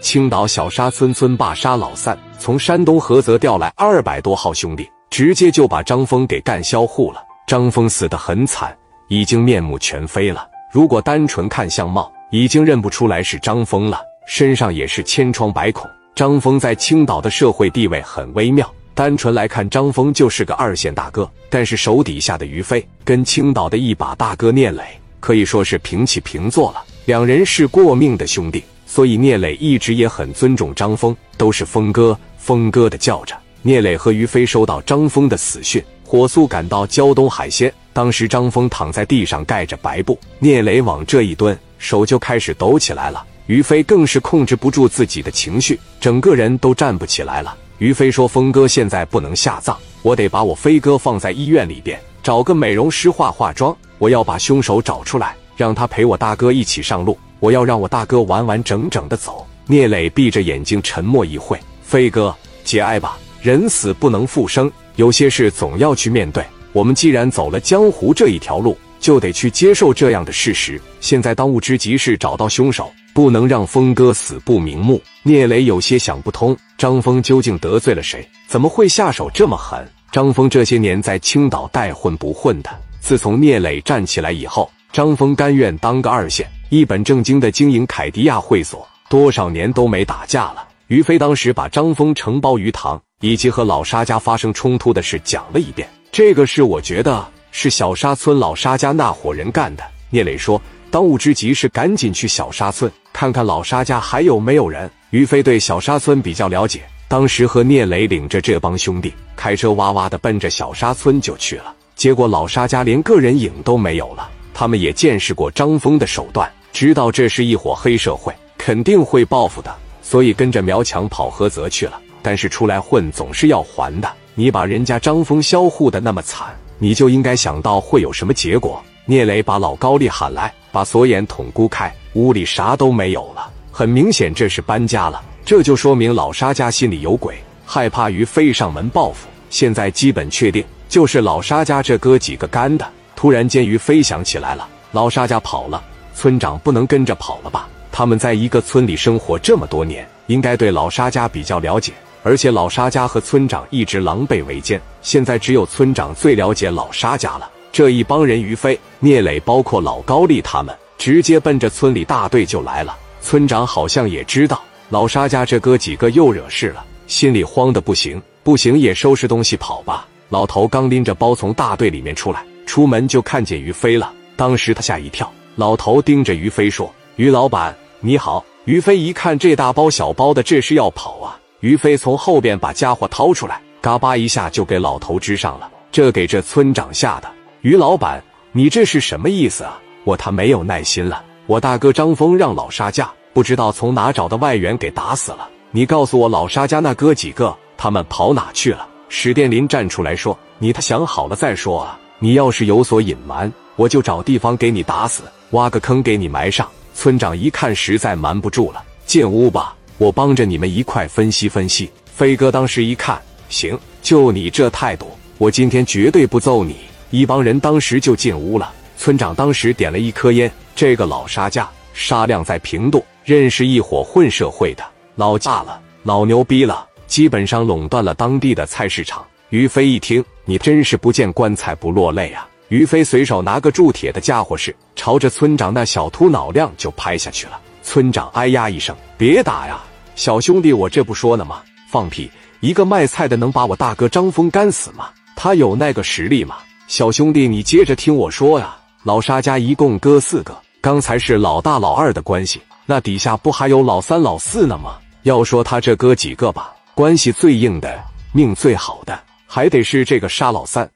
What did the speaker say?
青岛小沙村村霸沙老三从山东菏泽调来二百多号兄弟，直接就把张峰给干销户了。张峰死得很惨，已经面目全非了。如果单纯看相貌，已经认不出来是张峰了，身上也是千疮百孔。张峰在青岛的社会地位很微妙，单纯来看，张峰就是个二线大哥。但是手底下的于飞跟青岛的一把大哥聂磊可以说是平起平坐了，两人是过命的兄弟。所以聂磊一直也很尊重张峰，都是峰哥、峰哥的叫着。聂磊和于飞收到张峰的死讯，火速赶到胶东海鲜。当时张峰躺在地上盖着白布，聂磊往这一蹲，手就开始抖起来了。于飞更是控制不住自己的情绪，整个人都站不起来了。于飞说：“峰哥现在不能下葬，我得把我飞哥放在医院里边，找个美容师化化妆。我要把凶手找出来，让他陪我大哥一起上路。”我要让我大哥完完整整的走。聂磊闭着眼睛沉默一会，飞哥节哀吧，人死不能复生，有些事总要去面对。我们既然走了江湖这一条路，就得去接受这样的事实。现在当务之急是找到凶手，不能让峰哥死不瞑目。聂磊有些想不通，张峰究竟得罪了谁？怎么会下手这么狠？张峰这些年在青岛带混不混的，自从聂磊站起来以后，张峰甘愿当个二线。一本正经的经营凯迪亚会所，多少年都没打架了。于飞当时把张峰承包鱼塘以及和老沙家发生冲突的事讲了一遍。这个事我觉得是小沙村老沙家那伙人干的。聂磊说，当务之急是赶紧去小沙村看看老沙家还有没有人。于飞对小沙村比较了解，当时和聂磊领着这帮兄弟开车哇哇的奔着小沙村就去了。结果老沙家连个人影都没有了。他们也见识过张峰的手段。知道这是一伙黑社会，肯定会报复的，所以跟着苗强跑菏泽去了。但是出来混总是要还的，你把人家张峰销户的那么惨，你就应该想到会有什么结果。聂磊把老高丽喊来，把锁眼捅咕开，屋里啥都没有了。很明显这是搬家了，这就说明老沙家心里有鬼，害怕于飞上门报复。现在基本确定就是老沙家这哥几个干的。突然间，于飞想起来了，老沙家跑了。村长不能跟着跑了吧？他们在一个村里生活这么多年，应该对老沙家比较了解。而且老沙家和村长一直狼狈为奸，现在只有村长最了解老沙家了。这一帮人，于飞、聂磊，包括老高丽他们，直接奔着村里大队就来了。村长好像也知道老沙家这哥几个又惹事了，心里慌的不行，不行也收拾东西跑吧。老头刚拎着包从大队里面出来，出门就看见于飞了，当时他吓一跳。老头盯着于飞说：“于老板，你好。”于飞一看这大包小包的，这是要跑啊！于飞从后边把家伙掏出来，嘎巴一下就给老头支上了。这给这村长吓的。于老板，你这是什么意思啊？我他没有耐心了。我大哥张峰让老沙家不知道从哪找的外援给打死了。你告诉我，老沙家那哥几个他们跑哪去了？史殿林站出来说：“你他想好了再说啊！你要是有所隐瞒，我就找地方给你打死。”挖个坑给你埋上。村长一看实在瞒不住了，进屋吧，我帮着你们一块分析分析。飞哥当时一看，行，就你这态度，我今天绝对不揍你。一帮人当时就进屋了。村长当时点了一颗烟，这个老沙家，沙亮在平度，认识一伙混社会的，老大了，老牛逼了，基本上垄断了当地的菜市场。于飞一听，你真是不见棺材不落泪啊！于飞随手拿个铸铁的家伙事，朝着村长那小秃脑亮就拍下去了。村长哎呀一声：“别打呀，小兄弟，我这不说呢吗？放屁！一个卖菜的能把我大哥张峰干死吗？他有那个实力吗？小兄弟，你接着听我说呀。老沙家一共哥四个，刚才是老大老二的关系，那底下不还有老三老四呢吗？要说他这哥几个吧，关系最硬的、命最好的，还得是这个沙老三。”